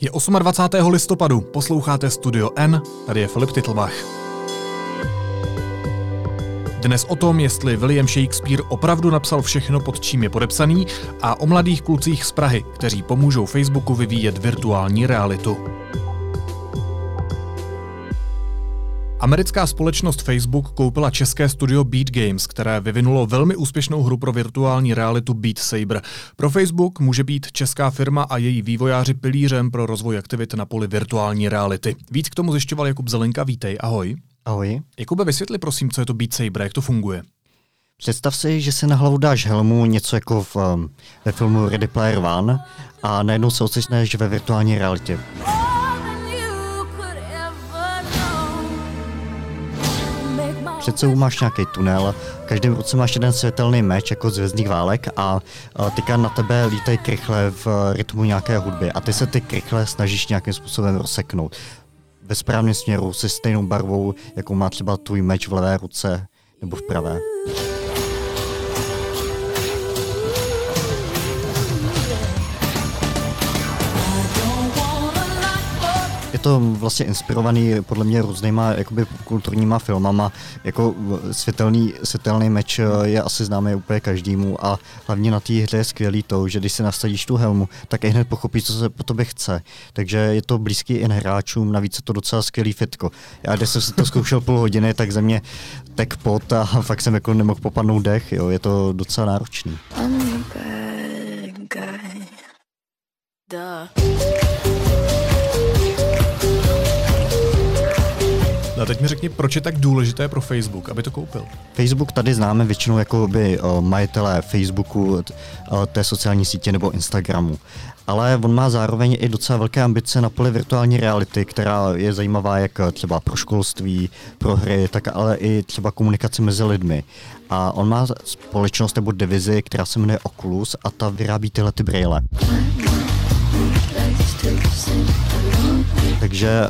Je 28. listopadu, posloucháte Studio N, tady je Filip Titlbach. Dnes o tom, jestli William Shakespeare opravdu napsal všechno, pod čím je podepsaný, a o mladých klucích z Prahy, kteří pomůžou Facebooku vyvíjet virtuální realitu. Americká společnost Facebook koupila české studio Beat Games, které vyvinulo velmi úspěšnou hru pro virtuální realitu Beat Saber. Pro Facebook může být česká firma a její vývojáři pilířem pro rozvoj aktivit na poli virtuální reality. Víc k tomu zjišťoval Jakub Zelenka, vítej, ahoj. Ahoj. Jakube, vysvětli prosím, co je to Beat Saber, jak to funguje. Představ si, že si na hlavu dáš helmu, něco jako v, um, ve filmu Ready Player One a najednou se ocitneš ve virtuální realitě. Před sebou máš nějaký tunel, každém roce máš jeden světelný meč jako z vězných válek a, teďka na tebe lítají krychle v rytmu nějaké hudby a ty se ty krychle snažíš nějakým způsobem rozseknout. Ve správném směru se stejnou barvou, jako má třeba tvůj meč v levé ruce nebo v pravé. Je to vlastně inspirovaný podle mě různýma jakoby kulturníma filmama. Jako světelný, světelný meč eh, je asi známý úplně každému a hlavně na té hře je skvělý to, že když si nasadíš tu helmu, tak i hned pochopíš, co se po tobě chce. Takže je to blízký i hráčům, navíc je to docela skvělý fitko. Já když jsem si to zkoušel půl hodiny, tak ze mě tek pot a fakt jsem jako nemohl popadnout dech, jo. je to docela náročný. Duh. No a teď mi řekni, proč je tak důležité pro Facebook, aby to koupil? Facebook tady známe většinou jako by uh, majitelé Facebooku, uh, té sociální sítě nebo Instagramu. Ale on má zároveň i docela velké ambice na poli virtuální reality, která je zajímavá jak třeba pro školství, pro hry, tak ale i třeba komunikaci mezi lidmi. A on má společnost nebo divizi, která se jmenuje Oculus a ta vyrábí tyhle ty brýle. Takže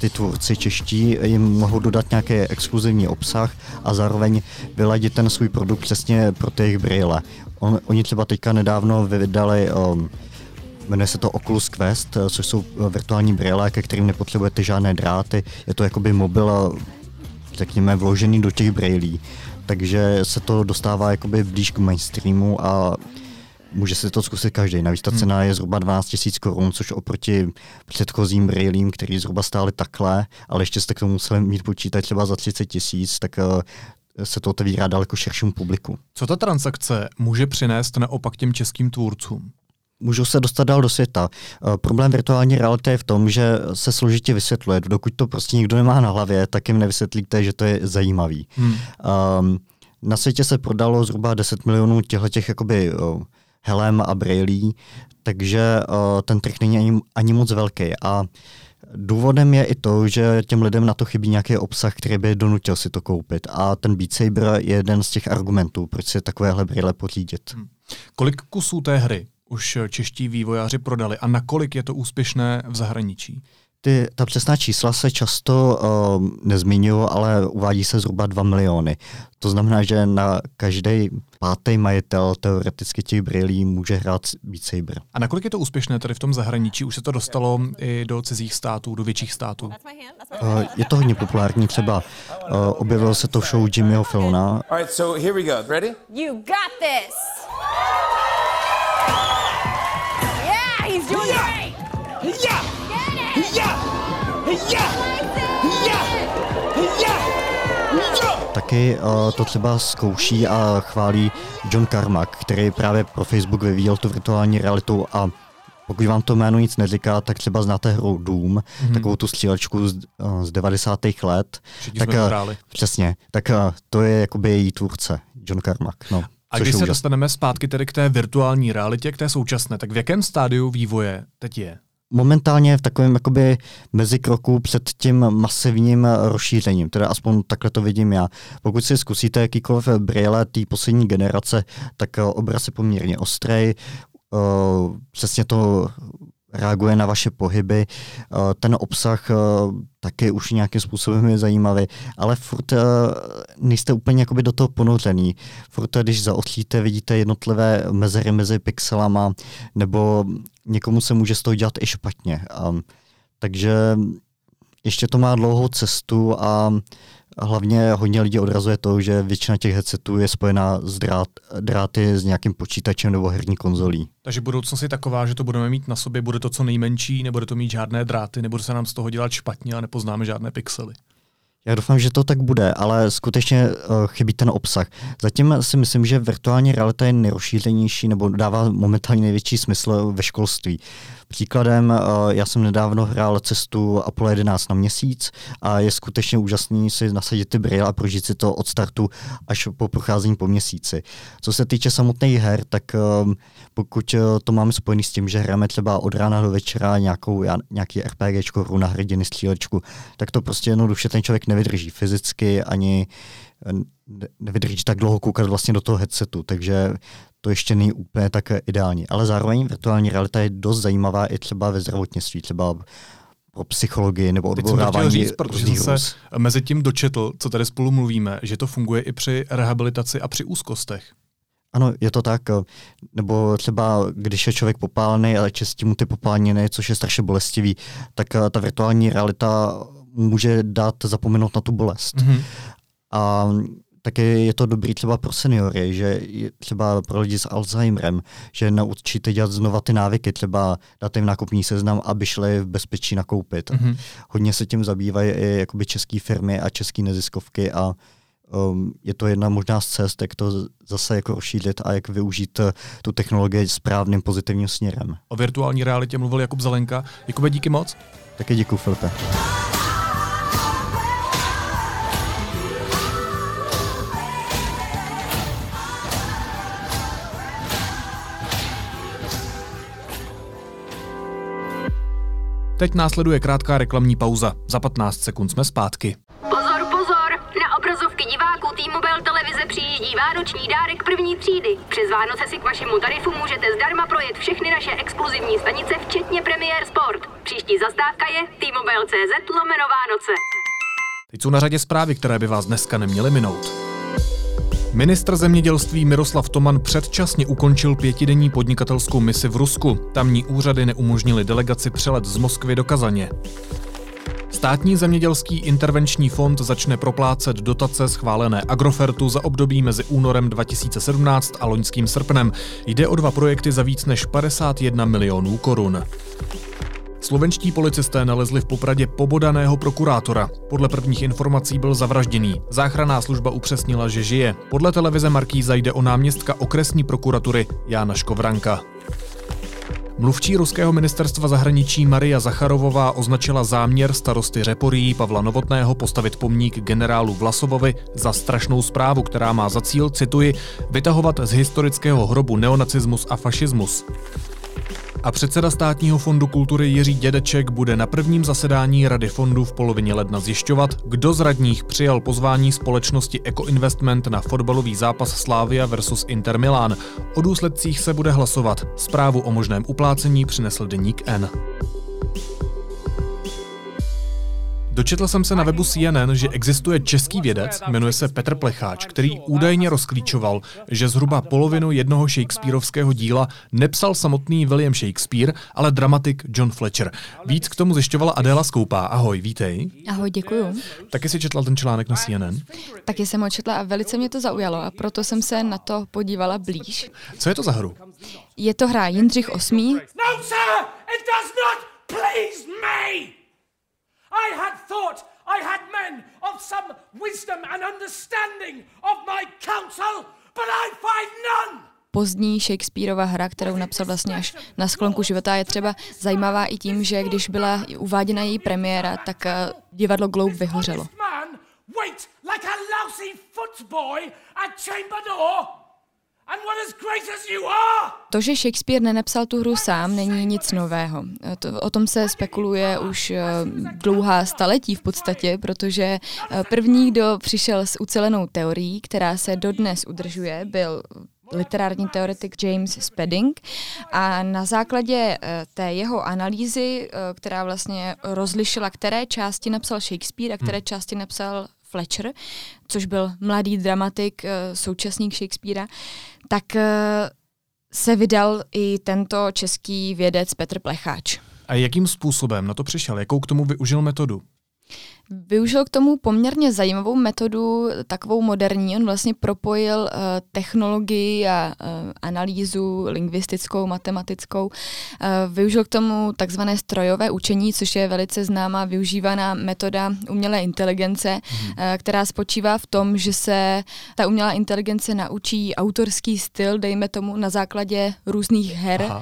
ty tvůrci čeští jim mohou dodat nějaký exkluzivní obsah a zároveň vyladit ten svůj produkt přesně pro ty jejich brýle. On, oni třeba teďka nedávno vydali um, Jmenuje se to Oculus Quest, což jsou virtuální brýle, ke kterým nepotřebujete žádné dráty. Je to jakoby mobil, řekněme, vložený do těch brýlí. Takže se to dostává jakoby blíž k mainstreamu a může si to zkusit každý. Navíc ta hmm. cena je zhruba 12 000 korun, což oproti předchozím brailím, který zhruba stály takhle, ale ještě jste k tomu museli mít počítat třeba za 30 tisíc, tak uh, se to otevírá daleko širšímu publiku. Co ta transakce může přinést naopak těm českým tvůrcům? můžou se dostat dál do světa. Uh, problém virtuální reality je v tom, že se složitě vysvětluje. Dokud to prostě nikdo nemá na hlavě, tak jim nevysvětlíte, že to je zajímavý. Hmm. Um, na světě se prodalo zhruba 10 milionů těchto těch jakoby uh, helem a brailí, takže uh, ten trh není ani, ani moc velký. A Důvodem je i to, že těm lidem na to chybí nějaký obsah, který by donutil si to koupit. A ten Beat Saber je jeden z těch argumentů, proč si takovéhle brýle pořídit. Hmm. Kolik kusů té hry už čeští vývojáři prodali a nakolik je to úspěšné v zahraničí? Ty, ta přesná čísla se často uh, nezmiňují, ale uvádí se zhruba 2 miliony. To znamená, že na každý pátý majitel teoreticky těch brýlí může hrát Beat Saber. A nakolik je to úspěšné tady v tom zahraničí? Už se to dostalo i do cizích států, do větších států? Uh, je to hodně populární, třeba uh, objevilo se to v show Jimmyho Fallona. Alright, so here we go. Ready? You got this! Yeah, he's doing yeah. great! Yeah! Taky uh, to třeba zkouší a chválí John Carmack, který právě pro Facebook vyvíjel tu virtuální realitu a pokud vám to jméno nic neříká, tak třeba znáte hru Doom, mm-hmm. takovou tu střílečku z, uh, z 90. let. Všichni tak, uh, přesně, tak to je jakoby její tvůrce, John Carmack. No, a když se úžas. dostaneme zpátky tedy k té virtuální realitě, k té současné, tak v jakém stádiu vývoje teď je? Momentálně v takovém jakoby mezikroku před tím masivním rozšířením, teda aspoň takhle to vidím já. Pokud si zkusíte jakýkoliv brýle té poslední generace, tak obraz je poměrně ostrý, přesně to reaguje na vaše pohyby. Ten obsah taky už nějakým způsobem je zajímavý, ale furt nejste úplně jakoby do toho ponořený. Furt, když zaoslíte, vidíte jednotlivé mezery mezi pixelama, nebo někomu se může z toho dělat i špatně. Takže ještě to má dlouhou cestu a hlavně hodně lidí odrazuje to, že většina těch headsetů je spojená s drát, dráty s nějakým počítačem nebo herní konzolí. Takže budoucnost je taková, že to budeme mít na sobě, bude to co nejmenší, nebude to mít žádné dráty, nebude se nám z toho dělat špatně a nepoznáme žádné pixely. Já doufám, že to tak bude, ale skutečně uh, chybí ten obsah. Zatím si myslím, že virtuální realita je nejrozšířenější nebo dává momentálně největší smysl ve školství. Příkladem, eh, já jsem nedávno hrál cestu Apollo 11 na měsíc a je skutečně úžasný si nasadit ty brýle a prožít si to od startu až po procházení po měsíci. Co se týče samotných her, tak ehm, pokud eh, to máme spojený s tím, že hrajeme třeba od rána do večera nějakou, nějaký RPGčko, hru na hrdiny, střílečku, tak to prostě jednoduše ten člověk nevydrží fyzicky ani nevydrží tak dlouho koukat vlastně do toho headsetu, takže to ještě není úplně tak ideální. Ale zároveň virtuální realita je dost zajímavá i třeba ve zdravotnictví, třeba pro psychologii nebo odborávání. říct, protože jsem se mezi tím dočetl, co tady spolu mluvíme, že to funguje i při rehabilitaci a při úzkostech. Ano, je to tak. Nebo třeba, když je člověk popálený a čistí mu ty popáleniny, což je strašně bolestivý, tak ta virtuální realita může dát zapomenout na tu bolest. Mm-hmm. A taky je to dobrý třeba pro seniory, že třeba pro lidi s Alzheimerem, že naučíte dělat znova ty návyky, třeba dát jim nákupní seznam, aby šli v bezpečí nakoupit. Mm-hmm. Hodně se tím zabývají i jakoby české firmy a české neziskovky a um, je to jedna možná z cest, jak to zase jako rozšířit a jak využít uh, tu technologii správným pozitivním směrem. O virtuální realitě mluvil Jakub Zelenka. Jakube, díky moc. Taky děkuji, Filipe. Teď následuje krátká reklamní pauza. Za 15 sekund jsme zpátky. Pozor, pozor! Na obrazovky diváků T-Mobile televize přijíždí vánoční dárek první třídy. Přes Vánoce si k vašemu tarifu můžete zdarma projet všechny naše exkluzivní stanice, včetně Premier Sport. Příští zastávka je T-Mobile.cz lomeno Vánoce. Teď jsou na řadě zprávy, které by vás dneska neměly minout. Ministr zemědělství Miroslav Toman předčasně ukončil pětidenní podnikatelskou misi v Rusku. Tamní úřady neumožnili delegaci přelet z Moskvy do Kazaně. Státní zemědělský intervenční fond začne proplácet dotace schválené Agrofertu za období mezi únorem 2017 a loňským srpnem. Jde o dva projekty za víc než 51 milionů korun. Slovenští policisté nalezli v Popradě pobodaného prokurátora. Podle prvních informací byl zavražděný. Záchranná služba upřesnila, že žije. Podle televize Markýza jde o náměstka okresní prokuratury Jána Škovranka. Mluvčí ruského ministerstva zahraničí Maria Zacharovová označila záměr starosty Řeporí Pavla Novotného postavit pomník generálu Vlasovovi za strašnou zprávu, která má za cíl, cituji, vytahovat z historického hrobu neonacismus a fašismus a předseda státního fondu kultury Jiří Dědeček bude na prvním zasedání Rady fondu v polovině ledna zjišťovat, kdo z radních přijal pozvání společnosti Eco Investment na fotbalový zápas Slávia versus Inter Milan. O důsledcích se bude hlasovat. Zprávu o možném uplácení přinesl deník N. Dočetl jsem se na webu CNN, že existuje český vědec, jmenuje se Petr Plecháč, který údajně rozklíčoval, že zhruba polovinu jednoho Shakespeareovského díla nepsal samotný William Shakespeare, ale dramatik John Fletcher. Víc k tomu zjišťovala Adéla Skoupá. Ahoj, vítej. Ahoj, děkuju. Taky si četla ten článek na CNN? Taky jsem ho četla a velice mě to zaujalo a proto jsem se na to podívala blíž. Co je to za hru? Je to hra Jindřich VIII. No, sir! It does not please me! I had thought I had men of some wisdom and understanding of my counsel, but I find none. Pozdní Shakespeareova hra, kterou napsal vlastně až na sklonku života, je třeba zajímavá i tím, že když byla uváděna její premiéra, tak eh, divadlo Globe vyhořelo. To, že Shakespeare nenapsal tu hru sám, není nic nového. To, o tom se spekuluje už uh, dlouhá staletí v podstatě, protože uh, první, kdo přišel s ucelenou teorií, která se dodnes udržuje, byl literární teoretik James Spedding. A na základě té jeho analýzy, která vlastně rozlišila, které části napsal Shakespeare a které hmm. části napsal Fletcher, což byl mladý dramatik, současník Shakespearea, tak se vydal i tento český vědec Petr Plecháč. A jakým způsobem na to přišel? Jakou k tomu využil metodu? Využil k tomu poměrně zajímavou metodu, takovou moderní. On vlastně propojil uh, technologii a uh, analýzu lingvistickou, matematickou. Uh, využil k tomu takzvané strojové učení, což je velice známá využívaná metoda umělé inteligence, hmm. uh, která spočívá v tom, že se ta umělá inteligence naučí autorský styl, dejme tomu, na základě různých her, uh,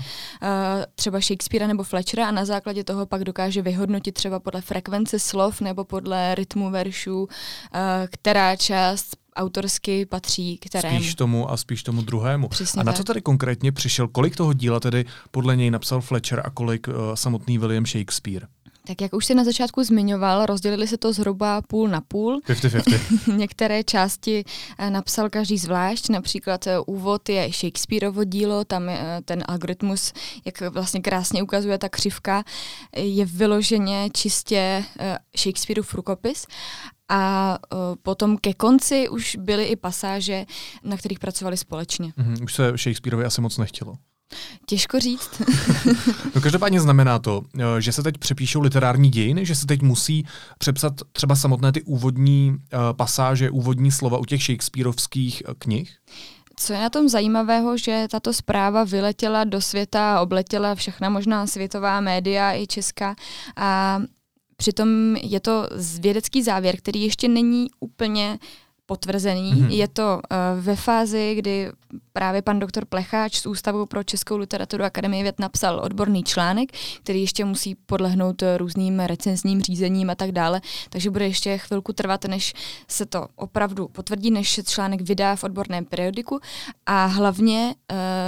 třeba Shakespearea nebo Fletchera a na základě toho pak dokáže vyhodnotit třeba podle frekvence slov nebo podle rytmu veršů, eh, která část autorsky patří kterému. Spíš tomu a spíš tomu druhému. Přesně a na tak. co tady konkrétně přišel? Kolik toho díla tedy podle něj napsal Fletcher a kolik uh, samotný William Shakespeare? Tak jak už se na začátku zmiňoval, rozdělili se to zhruba půl na půl. 50-50. Některé části eh, napsal každý zvlášť, například úvod je Shakespeareovo dílo, tam je ten algoritmus, jak vlastně krásně ukazuje ta křivka, je vyloženě čistě Shakespeareův rukopis a potom ke konci už byly i pasáže, na kterých pracovali společně. Mm-hmm, už se Shakespeareovi asi moc nechtělo. Těžko říct. no každopádně znamená to, že se teď přepíšou literární dějiny, že se teď musí přepsat třeba samotné ty úvodní uh, pasáže, úvodní slova u těch Shakespeareovských uh, knih? Co je na tom zajímavého, že tato zpráva vyletěla do světa a obletěla všechna možná světová média i česká a Přitom je to vědecký závěr, který ještě není úplně potvrzený. Mm-hmm. Je to uh, ve fázi, kdy právě pan doktor Plecháč z Ústavu pro českou literaturu Akademie věd napsal odborný článek, který ještě musí podlehnout různým recenzním řízením a tak dále, takže bude ještě chvilku trvat, než se to opravdu potvrdí, než se článek vydá v odborném periodiku a hlavně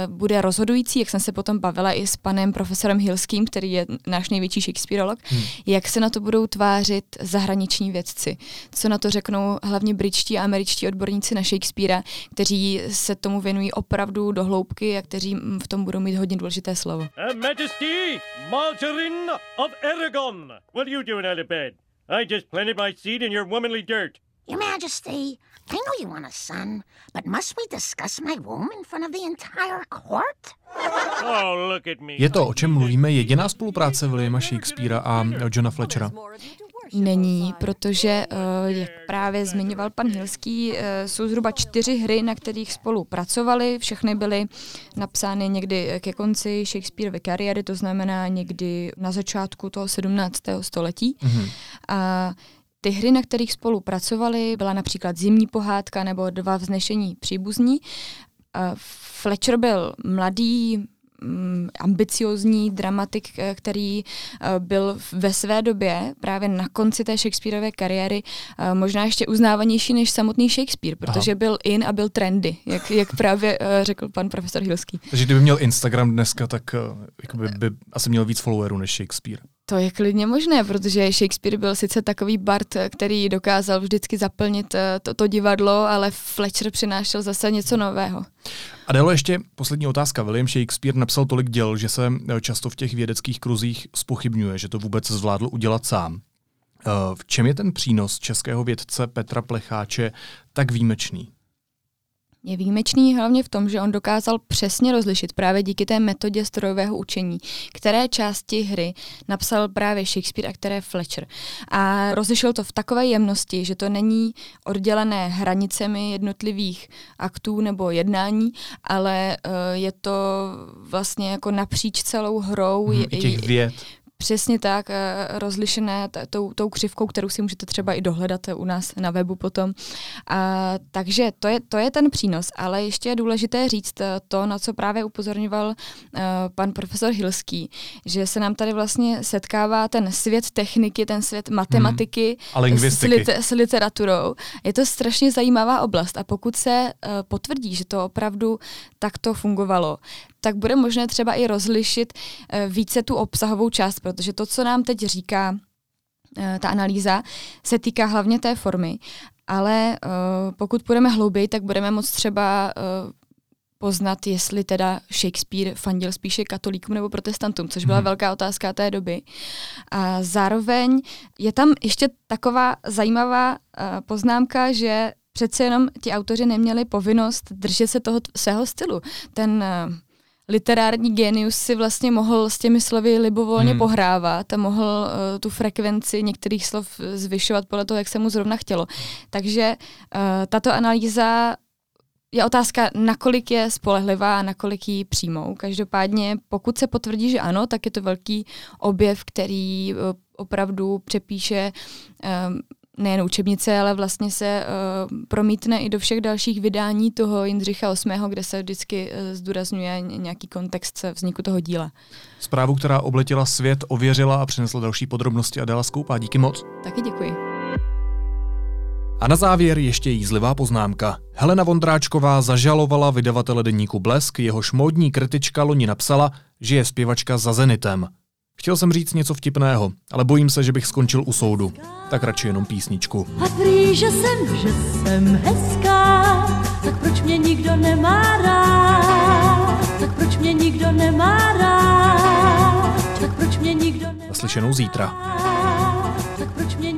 uh, bude rozhodující, jak jsem se potom bavila i s panem profesorem Hilským, který je náš největší Shakespeareolog, hmm. jak se na to budou tvářit zahraniční vědci. Co na to řeknou hlavně britští a američtí odborníci na Shakespearea, kteří se tomu věnují opravdu do hloubky a kteří v tom budou mít hodně důležité slovo. Majesty, Margarine of Aragon, what are you doing out of bed? I just planted my seed in your womanly dirt. Your Majesty, I know you want a son, but must we discuss my womb in front of the entire court? Oh. Je to, o čem mluvíme, jediná spolupráce Williama Shakespearea a Johna Fletchera? Není, protože, eh, jak právě zmiňoval pan Hilský, eh, jsou zhruba čtyři hry, na kterých spolu pracovali. Všechny byly napsány někdy ke konci Shakespeareovy kariéry, to znamená někdy na začátku toho 17. století. Mm-hmm. A ty hry, na kterých spolu pracovali, byla například Zimní pohádka nebo Dva vznešení příbuzní. Fletcher byl mladý ambiciozní dramatik, eh, který eh, byl ve své době právě na konci té Shakespeareové kariéry eh, možná ještě uznávanější než samotný Shakespeare, protože Aha. byl in a byl trendy, jak, jak právě řekl pan profesor Hilský. Takže kdyby měl Instagram dneska, tak by, by asi měl víc followerů než Shakespeare. To je klidně možné, protože Shakespeare byl sice takový Bart, který dokázal vždycky zaplnit to, to divadlo, ale Fletcher přinášel zase něco nového. A Delo ještě poslední otázka. William Shakespeare napsal tolik děl, že se eh, často v těch vědeckých kruzích spochybňuje, že to vůbec zvládl udělat sám. Eh, v čem je ten přínos českého vědce Petra Plecháče tak výjimečný? Je výjimečný hlavně v tom, že on dokázal přesně rozlišit právě díky té metodě strojového učení, které části hry napsal právě Shakespeare a které Fletcher. A rozlišil to v takové jemnosti, že to není oddělené hranicemi jednotlivých aktů nebo jednání, ale uh, je to vlastně jako napříč celou hrou. Hmm, I těch věd. Přesně tak, eh, rozlišené t- tou, tou křivkou, kterou si můžete třeba i dohledat u nás na webu potom. A, takže to je, to je ten přínos, ale ještě je důležité říct eh, to, na co právě upozorňoval uh, pan profesor Hilský, že se nám tady vlastně setkává ten svět techniky, ten svět matematiky hmm. s, lit- s literaturou. Je to strašně zajímavá oblast a pokud se uh, potvrdí, že to opravdu takto fungovalo, tak bude možné třeba i rozlišit uh, více tu obsahovou část, protože to, co nám teď říká uh, ta analýza, se týká hlavně té formy, ale uh, pokud půjdeme hlouběji, tak budeme moct třeba poznat, jestli teda Shakespeare fandil spíše katolíkům nebo protestantům, což byla hmm. velká otázka té doby. A zároveň je tam ještě taková zajímavá uh, poznámka, že přece jenom ti autoři neměli povinnost držet se toho svého stylu. Ten uh, literární genius si vlastně mohl s těmi slovy libovolně hmm. pohrávat a mohl uh, tu frekvenci některých slov zvyšovat podle toho, jak se mu zrovna chtělo. Takže uh, tato analýza je otázka, nakolik je spolehlivá a nakolik ji přijmou. Každopádně, pokud se potvrdí, že ano, tak je to velký objev, který uh, opravdu přepíše um, nejen učebnice, ale vlastně se uh, promítne i do všech dalších vydání toho Jindřicha VIII., kde se vždycky uh, zdůrazňuje nějaký kontext vzniku toho díla. Zprávu, která obletěla svět, ověřila a přinesla další podrobnosti a dala Skoupá. Díky moc. Taky děkuji. A na závěr ještě jízlivá poznámka. Helena Vondráčková zažalovala vydavatele deníku Blesk, jehož módní kritička loni napsala, že je zpěvačka za Zenitem. Chtěl jsem říct něco vtipného, ale bojím se, že bych skončil u soudu. Tak radši jenom písničku. A prý, že jsem, že jsem hezká, tak proč mě nikdo nemá rád? Tak proč mě nikdo nemá rád? Tak proč mě nikdo nemá Naslyšenou zítra. Tak proč mě